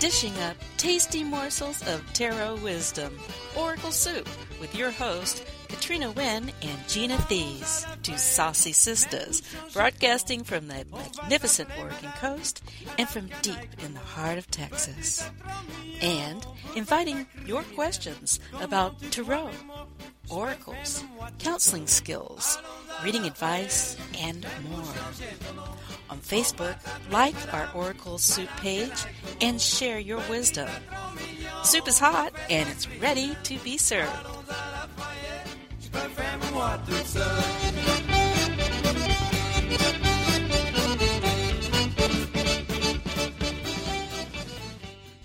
Dishing up tasty morsels of tarot wisdom, Oracle Soup, with your host, Katrina Wynne and Gina Thies, two saucy sisters, broadcasting from the magnificent Oregon coast and from deep in the heart of Texas. And inviting your questions about tarot, oracles, counseling skills, reading advice, and more. On Facebook, like our Oracle Soup page and share your wisdom. Soup is hot and it's ready to be served.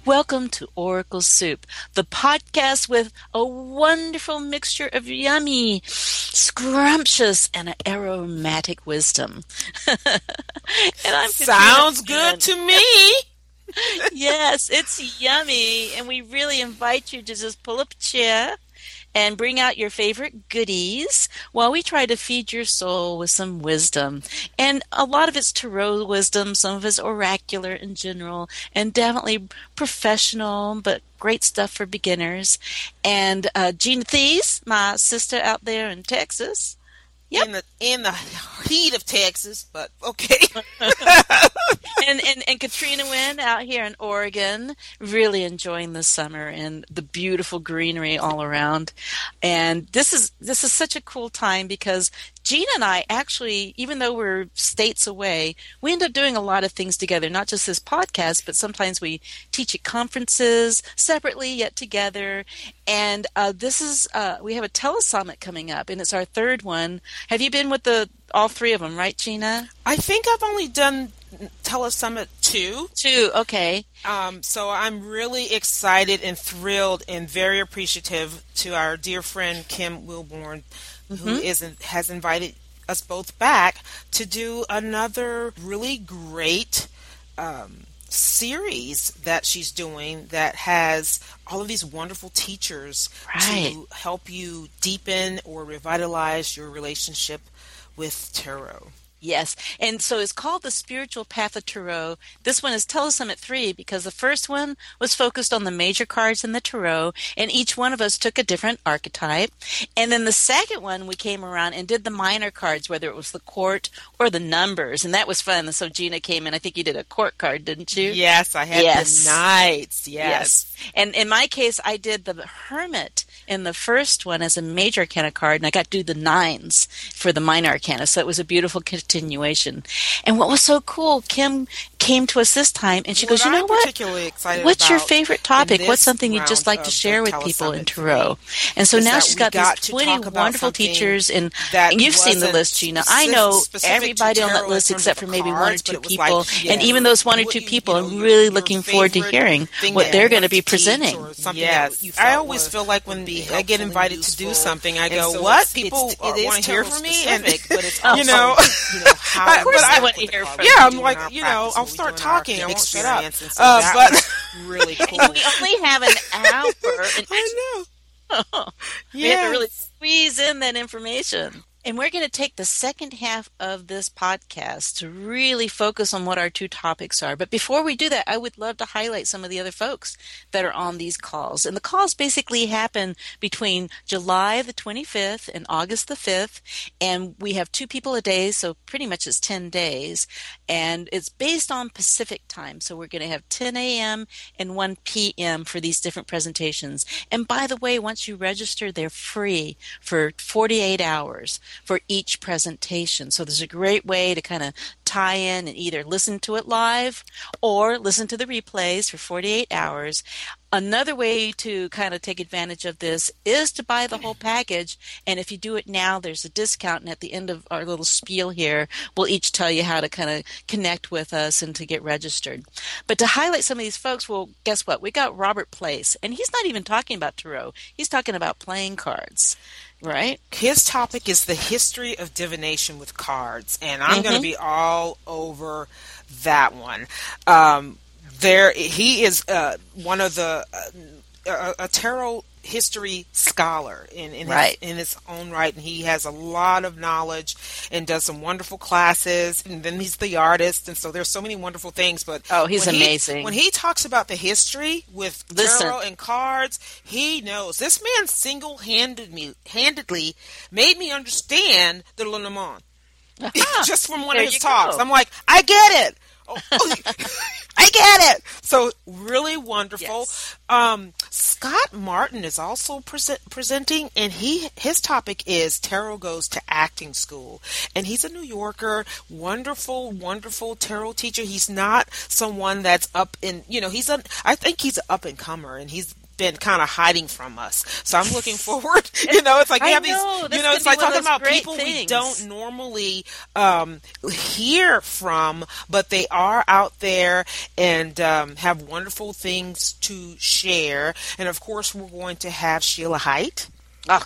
Welcome to Oracle Soup, the podcast with a wonderful mixture of yummy, scrumptious, and aromatic wisdom. and I'm Sounds good to me. yes, it's yummy, and we really invite you to just pull up a chair and bring out your favorite goodies while we try to feed your soul with some wisdom. And a lot of it's tarot wisdom, some of it's oracular in general, and definitely professional, but great stuff for beginners. And uh, Gina Thies, my sister out there in Texas. Yep. In the in the heat of Texas, but okay. and, and and Katrina Wynne out here in Oregon, really enjoying the summer and the beautiful greenery all around. And this is this is such a cool time because Gina and I actually, even though we're states away, we end up doing a lot of things together, not just this podcast, but sometimes we teach at conferences separately yet together. And uh, this is, uh, we have a telesummit coming up, and it's our third one. Have you been with the all three of them, right, Gina? I think I've only done telesummit two. Two, okay. Um, so I'm really excited and thrilled and very appreciative to our dear friend Kim Wilborn mm-hmm. who is has invited us both back to do another really great um, series that she's doing that has all of these wonderful teachers right. to help you deepen or revitalize your relationship with tarot. Yes. And so it's called the Spiritual Path of Tarot. This one is Telesummit 3 because the first one was focused on the major cards in the Tarot, and each one of us took a different archetype. And then the second one, we came around and did the minor cards, whether it was the court or the numbers, and that was fun. So Gina came in. I think you did a court card, didn't you? Yes, I had yes. the knights. Yes. yes. And in my case, I did the hermit in the first one as a major arcana card, and I got to do the nines for the minor arcana. So it was a beautiful continuation. And what was so cool, Kim came to us this time, and she what goes, "You know what? What's your favorite topic? What's something you'd just like to share with people in Tarot?" And so now she's got these twenty wonderful teachers, and, and you've seen the list, Gina. I know everybody on that list except for maybe one or two people, like, yeah, and even those one or two people, you know, I'm really looking forward to hearing what they're going to be presenting. Yes, I always feel like when I get invited to do something, I go, so "What people want to hear from me?" And but it's you know, you know how of course I want to hear from. Yeah, I'm like, you know, I'll start talking. I won't shut up. Uh, but really cool. we only have an hour. I know. we have to really squeeze in that information. And we're going to take the second half of this podcast to really focus on what our two topics are. But before we do that, I would love to highlight some of the other folks that are on these calls. And the calls basically happen between July the 25th and August the 5th. And we have two people a day, so pretty much it's 10 days. And it's based on Pacific time. So we're going to have 10 a.m. and 1 p.m. for these different presentations. And by the way, once you register, they're free for 48 hours for each presentation. So there's a great way to kind of tie in and either listen to it live or listen to the replays for 48 hours. Another way to kind of take advantage of this is to buy the whole package. And if you do it now, there's a discount. And at the end of our little spiel here, we'll each tell you how to kind of connect with us and to get registered. But to highlight some of these folks, well, guess what? We got Robert Place, and he's not even talking about tarot. He's talking about playing cards. Right. His topic is the history of divination with cards, and I'm mm-hmm. going to be all over that one. Um, there, he is uh, one of the uh, a, a, tarot history scholar in in, right. his, in his own right, and he has a lot of knowledge and does some wonderful classes. And then he's the artist, and so there's so many wonderful things. But oh, he's when amazing. He, when he talks about the history with Listen. tarot and cards, he knows. This man single handed me handedly made me understand the Lenormand. Uh-huh. Just from one There of his talks. go. I'm like, I get it. Oh, oh, I get it. So really wonderful. Yes. Um, Scott Martin is also present, presenting, and he his topic is tarot goes to acting school, and he's a New Yorker, wonderful, wonderful tarot teacher. He's not someone that's up in you know he's a I think he's an up and comer, and he's been kind of hiding from us. So I'm looking forward. You know, it's like we have these. know, this You know, it's like talking about people we don't normally um, hear from, but they are out there and um, have wonderful things to share. And of course, we're going to have Sheila Hite. Oh,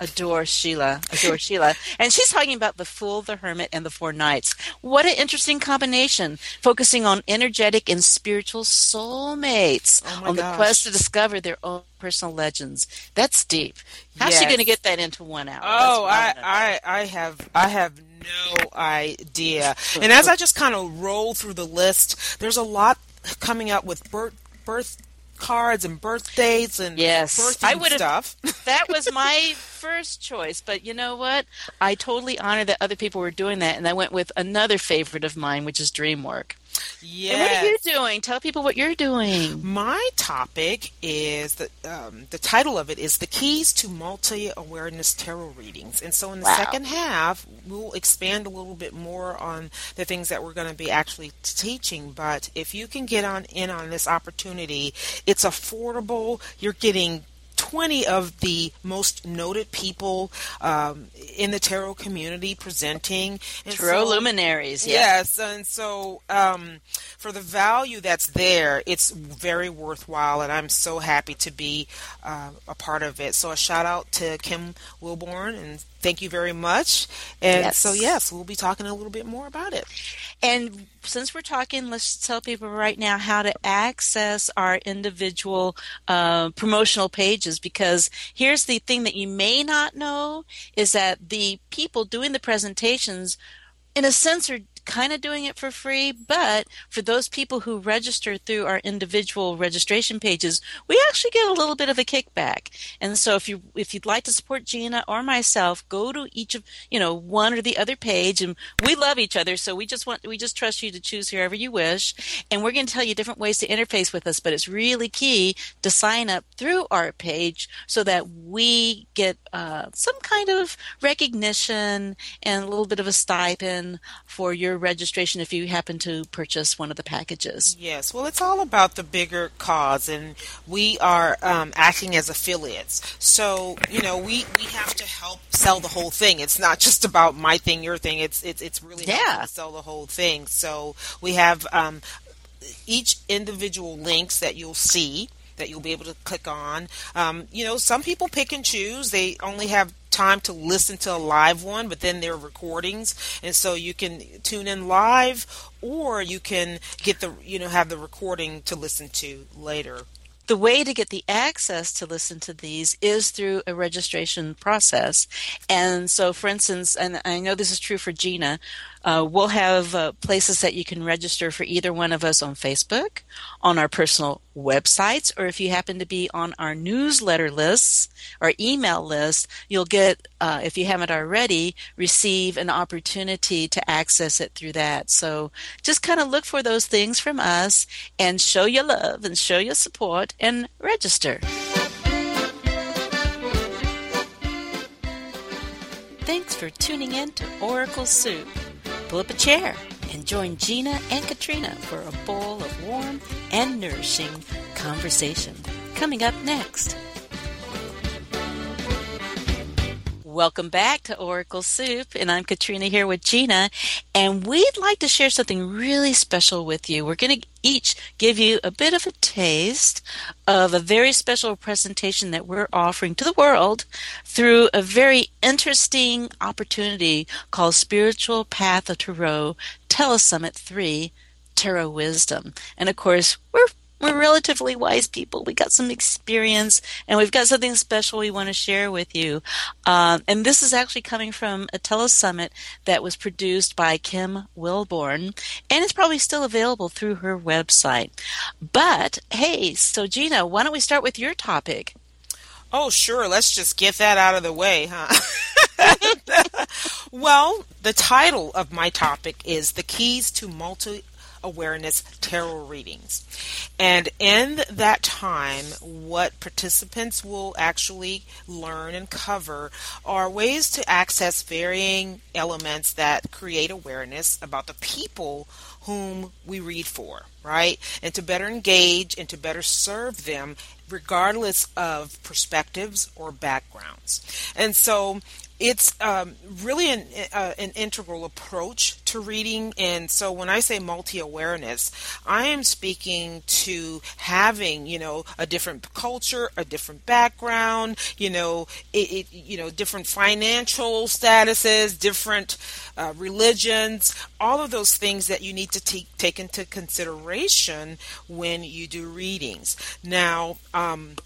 adore Sheila. Adore Sheila. And she's talking about the Fool, the Hermit, and the Four Knights. What an interesting combination, focusing on energetic and spiritual soulmates Oh on the quest to discover their own personal legends. That's deep. How's she going to get that into one hour? Oh, I, That's what I, I, I have, I have no idea. And as I just kind of roll through the list, there's a lot coming up with birth, birth cards and birthdays and Yes. I would've- stuff. that was my first choice, but you know what? I totally honor that other people were doing that, and I went with another favorite of mine, which is Dreamwork. Yeah. What are you doing? Tell people what you're doing. My topic is the um, the title of it is the keys to multi awareness tarot readings, and so in the Wow. second half we'll expand a little bit more on the things that we're going to be actually teaching. But if you can get on in on this opportunity, it's affordable. You're getting 20 of the most noted people um, in the tarot community presenting. And Tarot so- luminaries, yeah. Yes, and so um, for the value that's there, it's very worthwhile, and I'm so happy to be uh, a part of it. So a shout out to Kim Wilborn, and thank you very much. And Yes. so yes, we'll be talking a little bit more about it. And since we're talking, let's tell people right now how to access our individual uh, promotional pages. Because here's the thing that you may not know is that the people doing the presentations, in a sense, are kind of doing it for free. But for those people who register through our individual registration pages, we actually get a little bit of a kickback. And so if you if you'd like to support Gina or myself, go to each of you know one or the other page, and we love each other, so we just want we just trust you to choose whoever you wish. And we're going to tell you different ways to interface with us, but it's really key to sign up through our page so that we get uh, some kind of recognition and a little bit of a stipend for your registration if you happen to purchase one of the packages. Yes, well, it's all about the bigger cause, and we are um, acting as affiliates. So you know, we we have to help sell the whole thing. It's not just about my thing, your thing. It's it's it's really Yeah. to sell the whole thing. So we have um, each individual links that you'll see that you'll be able to click on. Um, you know, some people pick and choose. They only have time to listen to a live one, but then there are recordings, and so you can tune in live, or you can get the you know have the recording to listen to later. The way to get the access to listen to these is through a registration process. And so, for instance, and I know this is true for Gina, uh, we'll have uh, places that you can register for either one of us on Facebook, on our personal websites, or if you happen to be on our newsletter lists or email list, you'll get, uh, if you haven't already, receive an opportunity to access it through that. So just kind of look for those things from us and show your love and show your support and register. Thanks for tuning in to Oracle Soup. Pull up a chair and join Gina and Katrina for a bowl of warm and nourishing conversation. Coming up next. Welcome back to Oracle Soup, and I'm Katrina here with Gina, and we'd like to share something really special with you. We're going to each give you a bit of a taste of a very special presentation that we're offering to the world through a very interesting opportunity called Spiritual Path of Tarot Telesummit 3 Tarot Wisdom. And of course, we're we're relatively wise people. We got some experience, and we've got something special we want to share with you. Um, and this is actually coming from a telesummit that was produced by Kim Wilborn, and it's probably still available through her website. But hey, so Gina, why don't we start with your topic? Oh, sure. Let's just get that out of the way, huh? well, the title of my topic is The Keys to Multi Awareness Tarot Readings. And in that time, what participants will actually learn and cover are ways to access varying elements that create awareness about the people whom we read for, right? And to better engage and to better serve them regardless of perspectives or backgrounds. And so it's um, really an, uh, an integral approach to reading. And so when I say multi awareness, I am speaking to having, you know, a different culture, a different background, you know, it, it you know, different financial statuses, different uh, religions, all of those things that you need to t- take into consideration when you do readings. Now, um,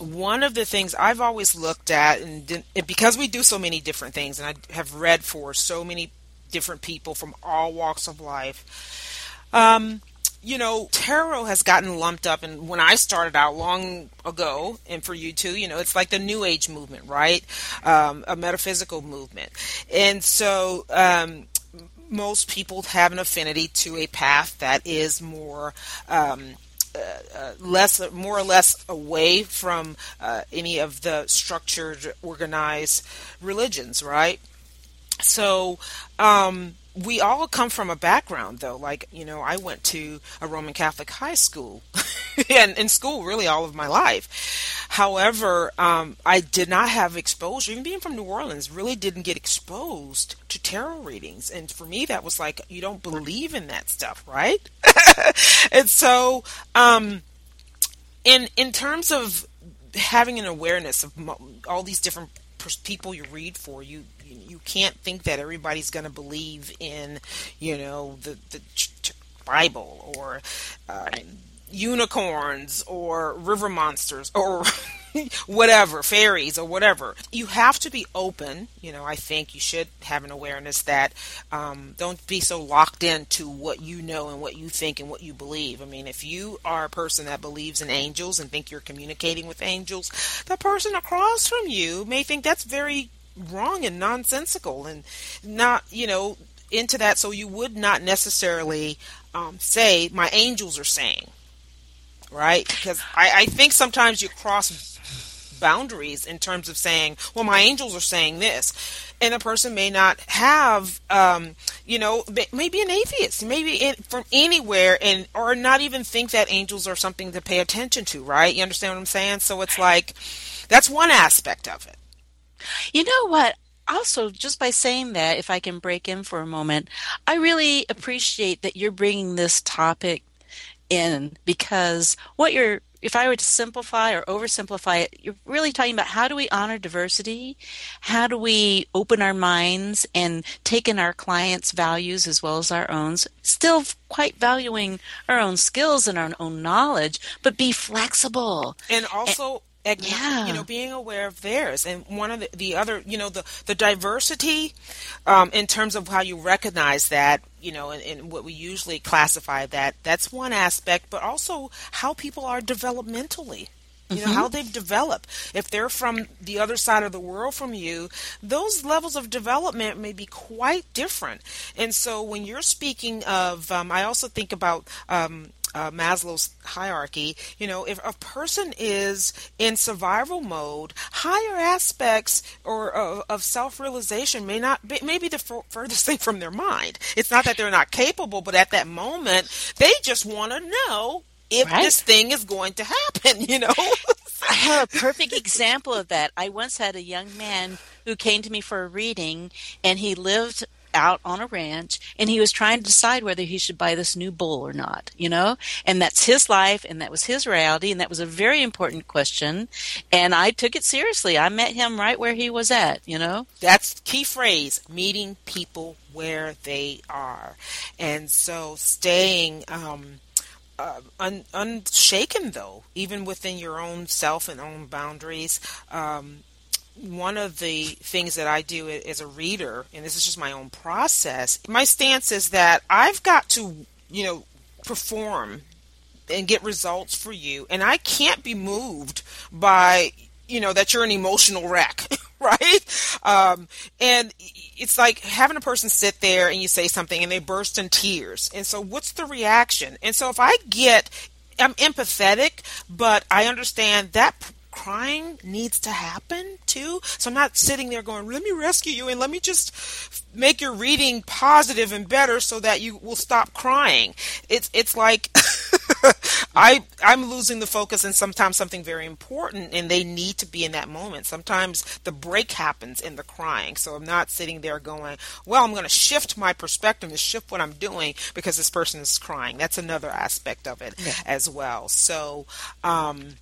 one of the things I've always looked at, and, because we do so many different things, and I have read for so many different people from all walks of life, um, you know, tarot has gotten lumped up. And when I started out long ago, and for you too, you know, it's like the New Age movement, right? Um, a metaphysical movement. And so, um, most people have an affinity to a path that is more um, uh, uh, less, more or less away from uh, any of the structured, organized religions, right? So, um, we all come from a background though. Like you know i went to a roman catholic high school and in school really all of my life. However um, i did not have exposure. Even being from new orleans really didn't get exposed to tarot readings. And for me that was like you don't believe in that stuff right? And so um, in in terms of having an awareness of all these different people you read for you you can't think that everybody's going to believe in you know the the bible or uh, unicorns or river monsters or whatever, fairies or whatever. You have to be open. You know, I think you should have an awareness that um, don't be so locked into what you know and what you think and what you believe. I mean, if you are a person that believes in angels and think you're communicating with angels, the person across from you may think that's very wrong and nonsensical and not, you know, into that. So you would not necessarily um, say, my angels are saying right? Because I, I, think sometimes you cross boundaries in terms of saying, well, my angels are saying this. And a person may not have, um, you know, maybe an atheist, maybe in, from anywhere, and or not even think that angels are something to pay attention to, right? You understand what I'm saying? So it's like that's one aspect of it. You know what? also, just by saying that, if I can break in for a moment, I really appreciate that you're bringing this topic in because what you're if I were to simplify or oversimplify it, you're really talking about how do we honor diversity? How do we open our minds and take in our clients' values as well as our own? Still quite valuing our own skills and our own knowledge, but be flexible. And also yeah. you know being aware of theirs and one of the, the other you know the the diversity um, in terms of how you recognize that you know and, what we usually classify that that's one aspect but also how people are developmentally you know mm-hmm. how they've developed if they're from the other side of the world from you those levels of development may be quite different and so when you're speaking of um, i also think about um, uh, Maslow's hierarchy, you know, if a person is in survival mode, higher aspects or uh, of self-realization may not be, may be the f- furthest thing from their mind. It's not that they're not capable, but at that moment, they just want to know if right. this thing is going to happen, you know. I have a perfect example of that. I once had a young man who came to me for a reading, and he lived out on a ranch and he was trying to decide whether he should buy this new bull or not, you know? And that's his life and that was his reality and that was a very important question. And I took it seriously. I met him right where he was at, you know? That's key phrase, meeting people where they are. And so staying um uh, un- unshaken though, even within your own self and own boundaries. Um, one of the things that I do as a reader, and this is just my own process, my stance is that I've got to, you know, perform and get results for you, and I can't be moved by, you know, that you're an emotional wreck. right? Um, and it's like having a person sit there and you say something and they burst in tears. And so, what's the reaction? And so, if I get, I'm empathetic, but I understand that crying needs to happen too. So I'm not sitting there going, let me rescue you and let me just make your reading positive and better so that you will stop crying. It's, it's like, I I'm losing the focus and sometimes something very important and they need to be in that moment. Sometimes the break happens in the crying. So I'm not sitting there going, well, I'm going to shift my perspective and shift what I'm doing because this person is crying. That's another aspect of it yeah. as well. So um,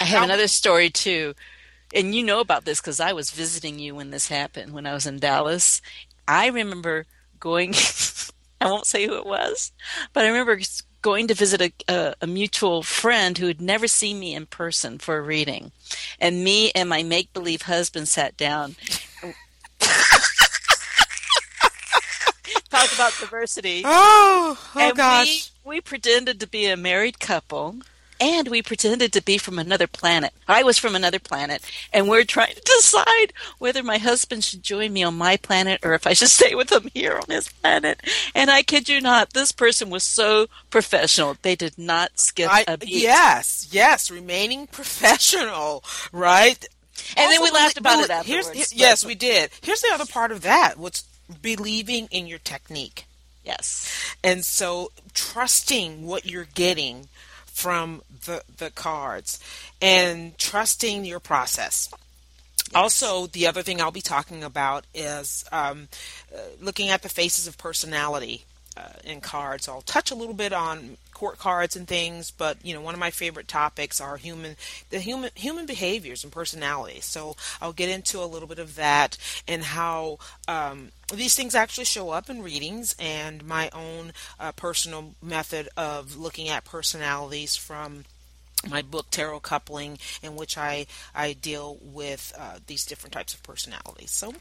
I have another story too. And you know about this because I was visiting you when this happened when I was in Dallas. I remember going, I won't say who it was, but I remember going to visit a, a, a, mutual friend who had never seen me in person for a reading. And me and my make believe husband sat down. Talk about diversity. Oh, oh and gosh. We, we pretended to be a married couple and we pretended to be from another planet. I was from another planet, and we're trying to decide whether my husband should join me on my planet or if I should stay with him here on his planet. And I kid you not, this person was so professional. They did not skip I, a beat. Yes, yes, remaining professional, right? And also, then we laughed about it afterwards. Here's, yes, we did. Here's the other part of that. What's believing in your technique. Yes. And so trusting what you're getting from the, the cards and trusting your process. Yes. Also, the other thing I'll be talking about is um, uh, looking at the faces of personality uh, in cards. I'll touch a little bit on court cards and things, but you know, one of my favorite topics are human the human human behaviors and personalities. So I'll get into a little bit of that and how um, these things actually show up in readings and my own uh, personal method of looking at personalities from my book tarot coupling in which i i deal with uh, these different types of personalities. So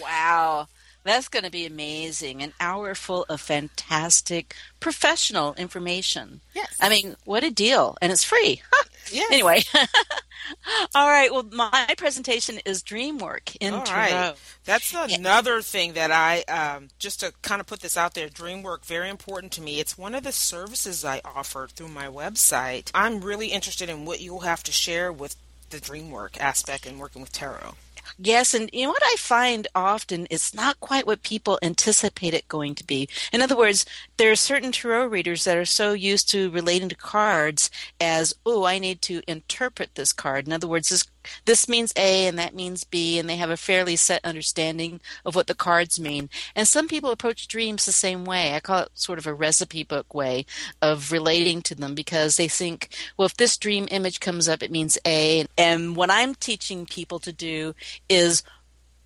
wow that's going to be amazing. An hour full of fantastic professional information. Yes. I mean, what a deal. And it's free. Yes. Anyway. All right. Well, my presentation is Dreamwork in All right. That's another yeah. thing that I, um, just to kind of put this out there, Dreamwork, very important to me. It's one of the services I offer through my website. I'm really interested in what you'll have to share with the Dreamwork aspect and working with tarot. Yes, and you know what I find often is not quite what people anticipate it going to be. In other words, there are certain tarot readers that are so used to relating to cards as, oh, I need to interpret this card. In other words, this this means A and that means B, and they have a fairly set understanding of what the cards mean. And some people approach dreams the same way. I call it sort of a recipe book way of relating to them because they think, well, if this dream image comes up, it means A. And what I'm teaching people to do is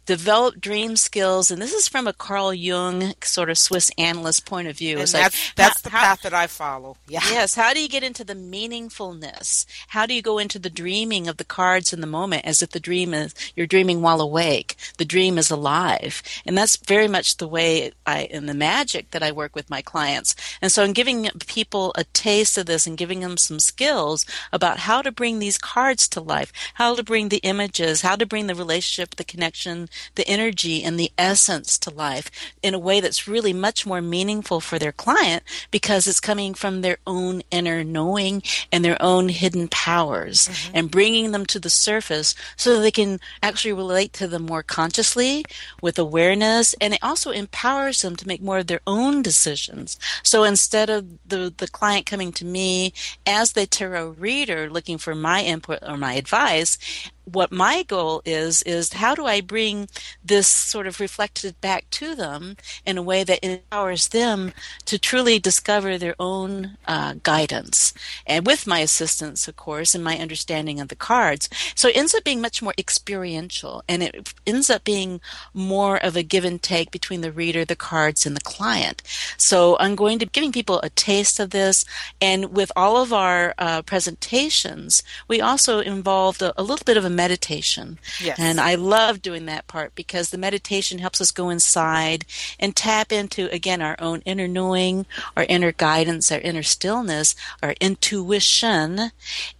develop dream skills and this is from a carl jung sort of swiss analyst point of view. And it's that's like, that's how, the path that i follow. Yeah. Yes how do you get into the meaningfulness? How do you go into the dreaming of the cards in the moment as if the dream is you're dreaming while awake? The dream is alive. And that's very much the way i in the magic that i work with my clients. And so i'm giving people a taste of this and giving them some skills about how to bring these cards to life how to bring the images how to bring the relationship the connection the energy and the essence to life in a way that's really much more meaningful for their client because it's coming from their own inner knowing and their own hidden powers mm-hmm. and bringing them to the surface so that they can actually relate to them more consciously with awareness and it also empowers them to make more of their own decisions. So instead of the, the client coming to me as the tarot reader looking for my input or my advice, what my goal is is how do I bring this sort of reflected back to them in a way that empowers them to truly discover their own uh, guidance, and with my assistance, of course, and my understanding of the cards. So it ends up being much more experiential, and it ends up being more of a give and take between the reader, the cards, and the client. So I'm going to be giving people a taste of this, and with all of our uh, presentations, we also involved a, a little bit of a meditation. Yes. And I love doing that part because the meditation helps us go inside and tap into, again, our own inner knowing, our inner guidance, our inner stillness, our intuition,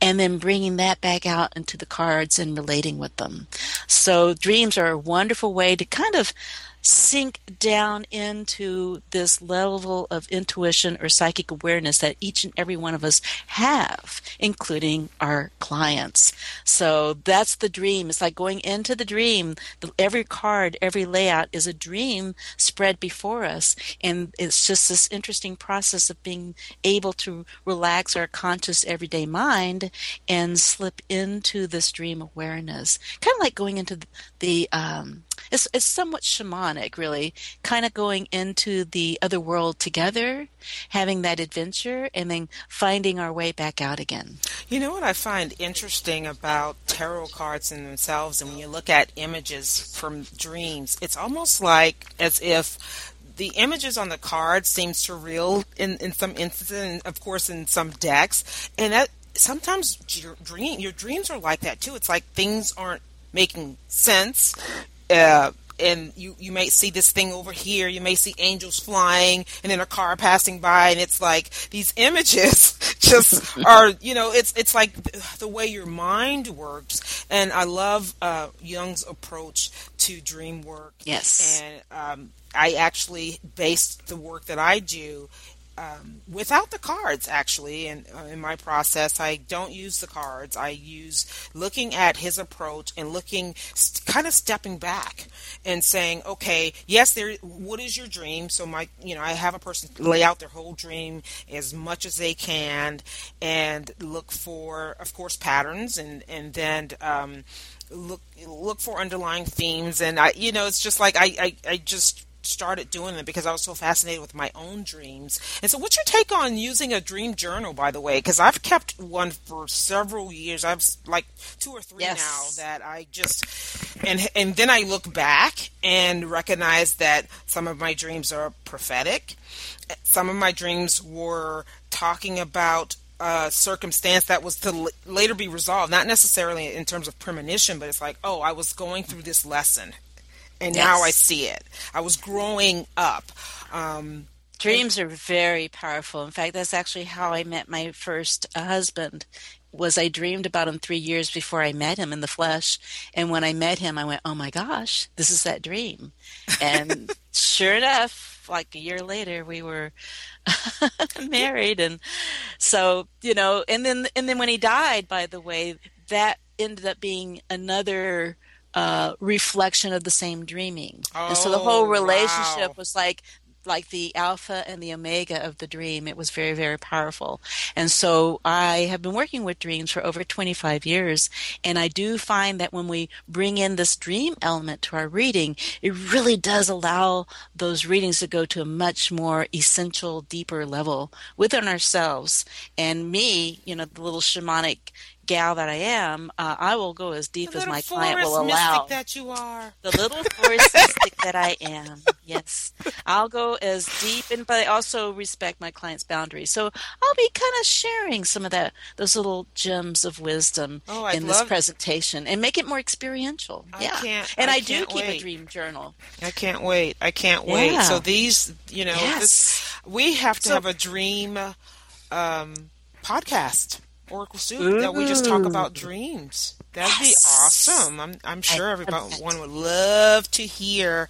and then bringing that back out into the cards and relating with them. So dreams are a wonderful way to kind of sink down into this level of intuition or psychic awareness that each and every one of us have, including our clients. So that's the dream. It's like going into the dream. Every card, every layout is a dream spread before us. And it's just this interesting process of being able to relax our conscious everyday mind and slip into this dream awareness. Kind of like going into the, um, it's, it's somewhat shamanic, really, kind of going into the other world together, having that adventure, and then finding our way back out again. You know what I find interesting about tarot cards in themselves, and when you look at images from dreams, it's almost like as if the images on the card seem surreal in, in some instances, and of course in some decks, and that sometimes your dream your dreams are like that too. It's like things aren't making sense uh, and you you may see this thing over here. You may see angels flying and then a car passing by and it's like these images just are you know it's it's like the way your mind works. And i love uh, jung's approach to dream work. Yes. And um, i actually based the work that i do um, without the cards actually in, uh, in my process. I don't use the cards. I use looking at his approach and looking st- kind of stepping back and saying okay yes there what is your dream? So my you know i have a person lay out their whole dream as much as they can and look for of course patterns and and then um, look look for underlying themes. And i you know it's just like i i, I just started doing them because I was so fascinated with my own dreams. And so, what's your take on using a dream journal, by the way? Because I've kept one for several years. I've like two or three yes. now that I just and and then I look back and recognize that some of my dreams are prophetic. Some of my dreams were talking about uh, circumstance that was to l- later be resolved, not necessarily in terms of premonition, but it's like, oh, I was going through this lesson and yes. now I see it. I was growing up. Um, Dreams are very powerful. In fact, that's actually how I met my first uh, husband. Was I dreamed about him three years before I met him in the flesh, and when I met him, I went, "Oh my gosh, this is that dream!" And sure enough, like a year later, we were married, and so you know, and then and then when he died, by the way, that ended up being another uh, reflection of the same dreaming. Oh, and so the whole oh, relationship wow. was like like the alpha and the omega of the dream. It was very, very powerful. And so I have been working with dreams for over 25 years. And I do find that when we bring in this dream element to our reading, it really does allow those readings to go to a much more essential, deeper level within ourselves. And me, you know, the little shamanic gal that I am, uh, I will go as deep as my client will allow. That you are the little forest mystic that I am. Yes, I'll go as deep, and but I also respect my client's boundaries. So I'll be kind of sharing some of that, those little gems of wisdom oh, in this presentation, and make it more experiential. I yeah, can't, and I, I do keep wait. a dream journal. I can't wait. I can't wait. Yeah. So these, you know, yes. this, we have to so, have a dream um, podcast. Oracle Soup that we just talk about dreams. That'd yes. be awesome. I'm I'm sure everyone would love to hear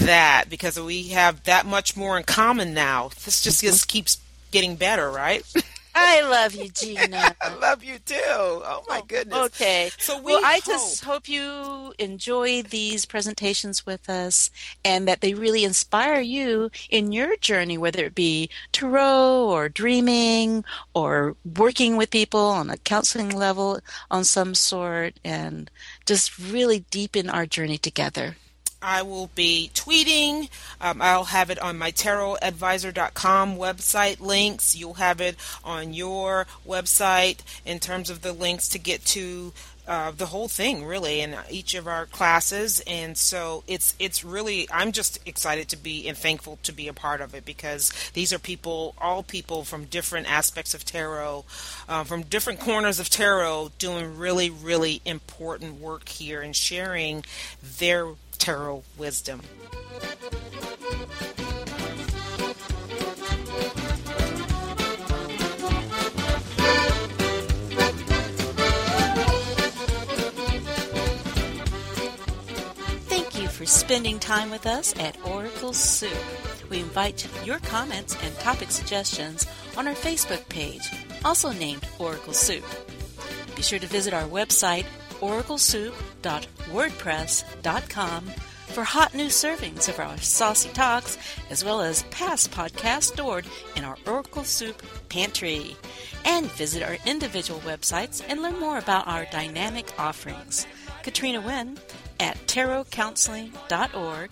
that because we have that much more in common now. This just mm-hmm. just keeps getting better, right? I love you, Gina. I love you too. Oh my oh, goodness. Okay. So we well, I hope- just hope you enjoy these presentations with us and that they really inspire you in your journey, whether it be tarot or dreaming or working with people on a counseling level on some sort and just really deepen our journey together. I will be tweeting. Um, I'll have it on my tarotadvisor.com website links. You'll have it on your website in terms of the links to get to uh, the whole thing, really, in each of our classes. And so it's it's really I'm just excited to be and thankful to be a part of it because these are people, all people from different aspects of tarot, uh, from different corners of tarot, doing really really important work here and sharing their tarot wisdom. Thank you for spending time with us at Oracle Soup. We invite your comments and topic suggestions on our Facebook page, also named Oracle Soup. Be sure to visit our website, oraclesoup.wordpress.com, for hot new servings of our saucy talks, as well as past podcasts stored in our Oracle Soup pantry. And visit our individual websites and learn more about our dynamic offerings. Katrina Wynne at tarotcounseling.org.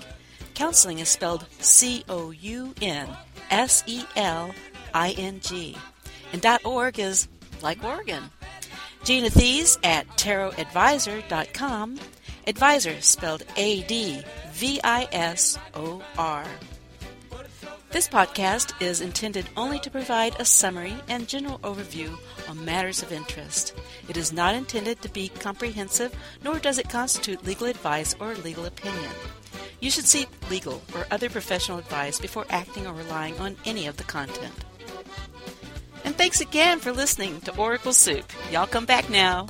Counseling is spelled C O U N S E L I N G. And .org is like Oregon. Gina Thies at tarotadvisor.com. Advisor spelled A D V I S O R. This podcast is intended only to provide a summary and general overview on matters of interest. It is not intended to be comprehensive, nor does it constitute legal advice or legal opinion. You should seek legal or other professional advice before acting or relying on any of the content. Thanks again for listening to Oracle Soup. Y'all come back now.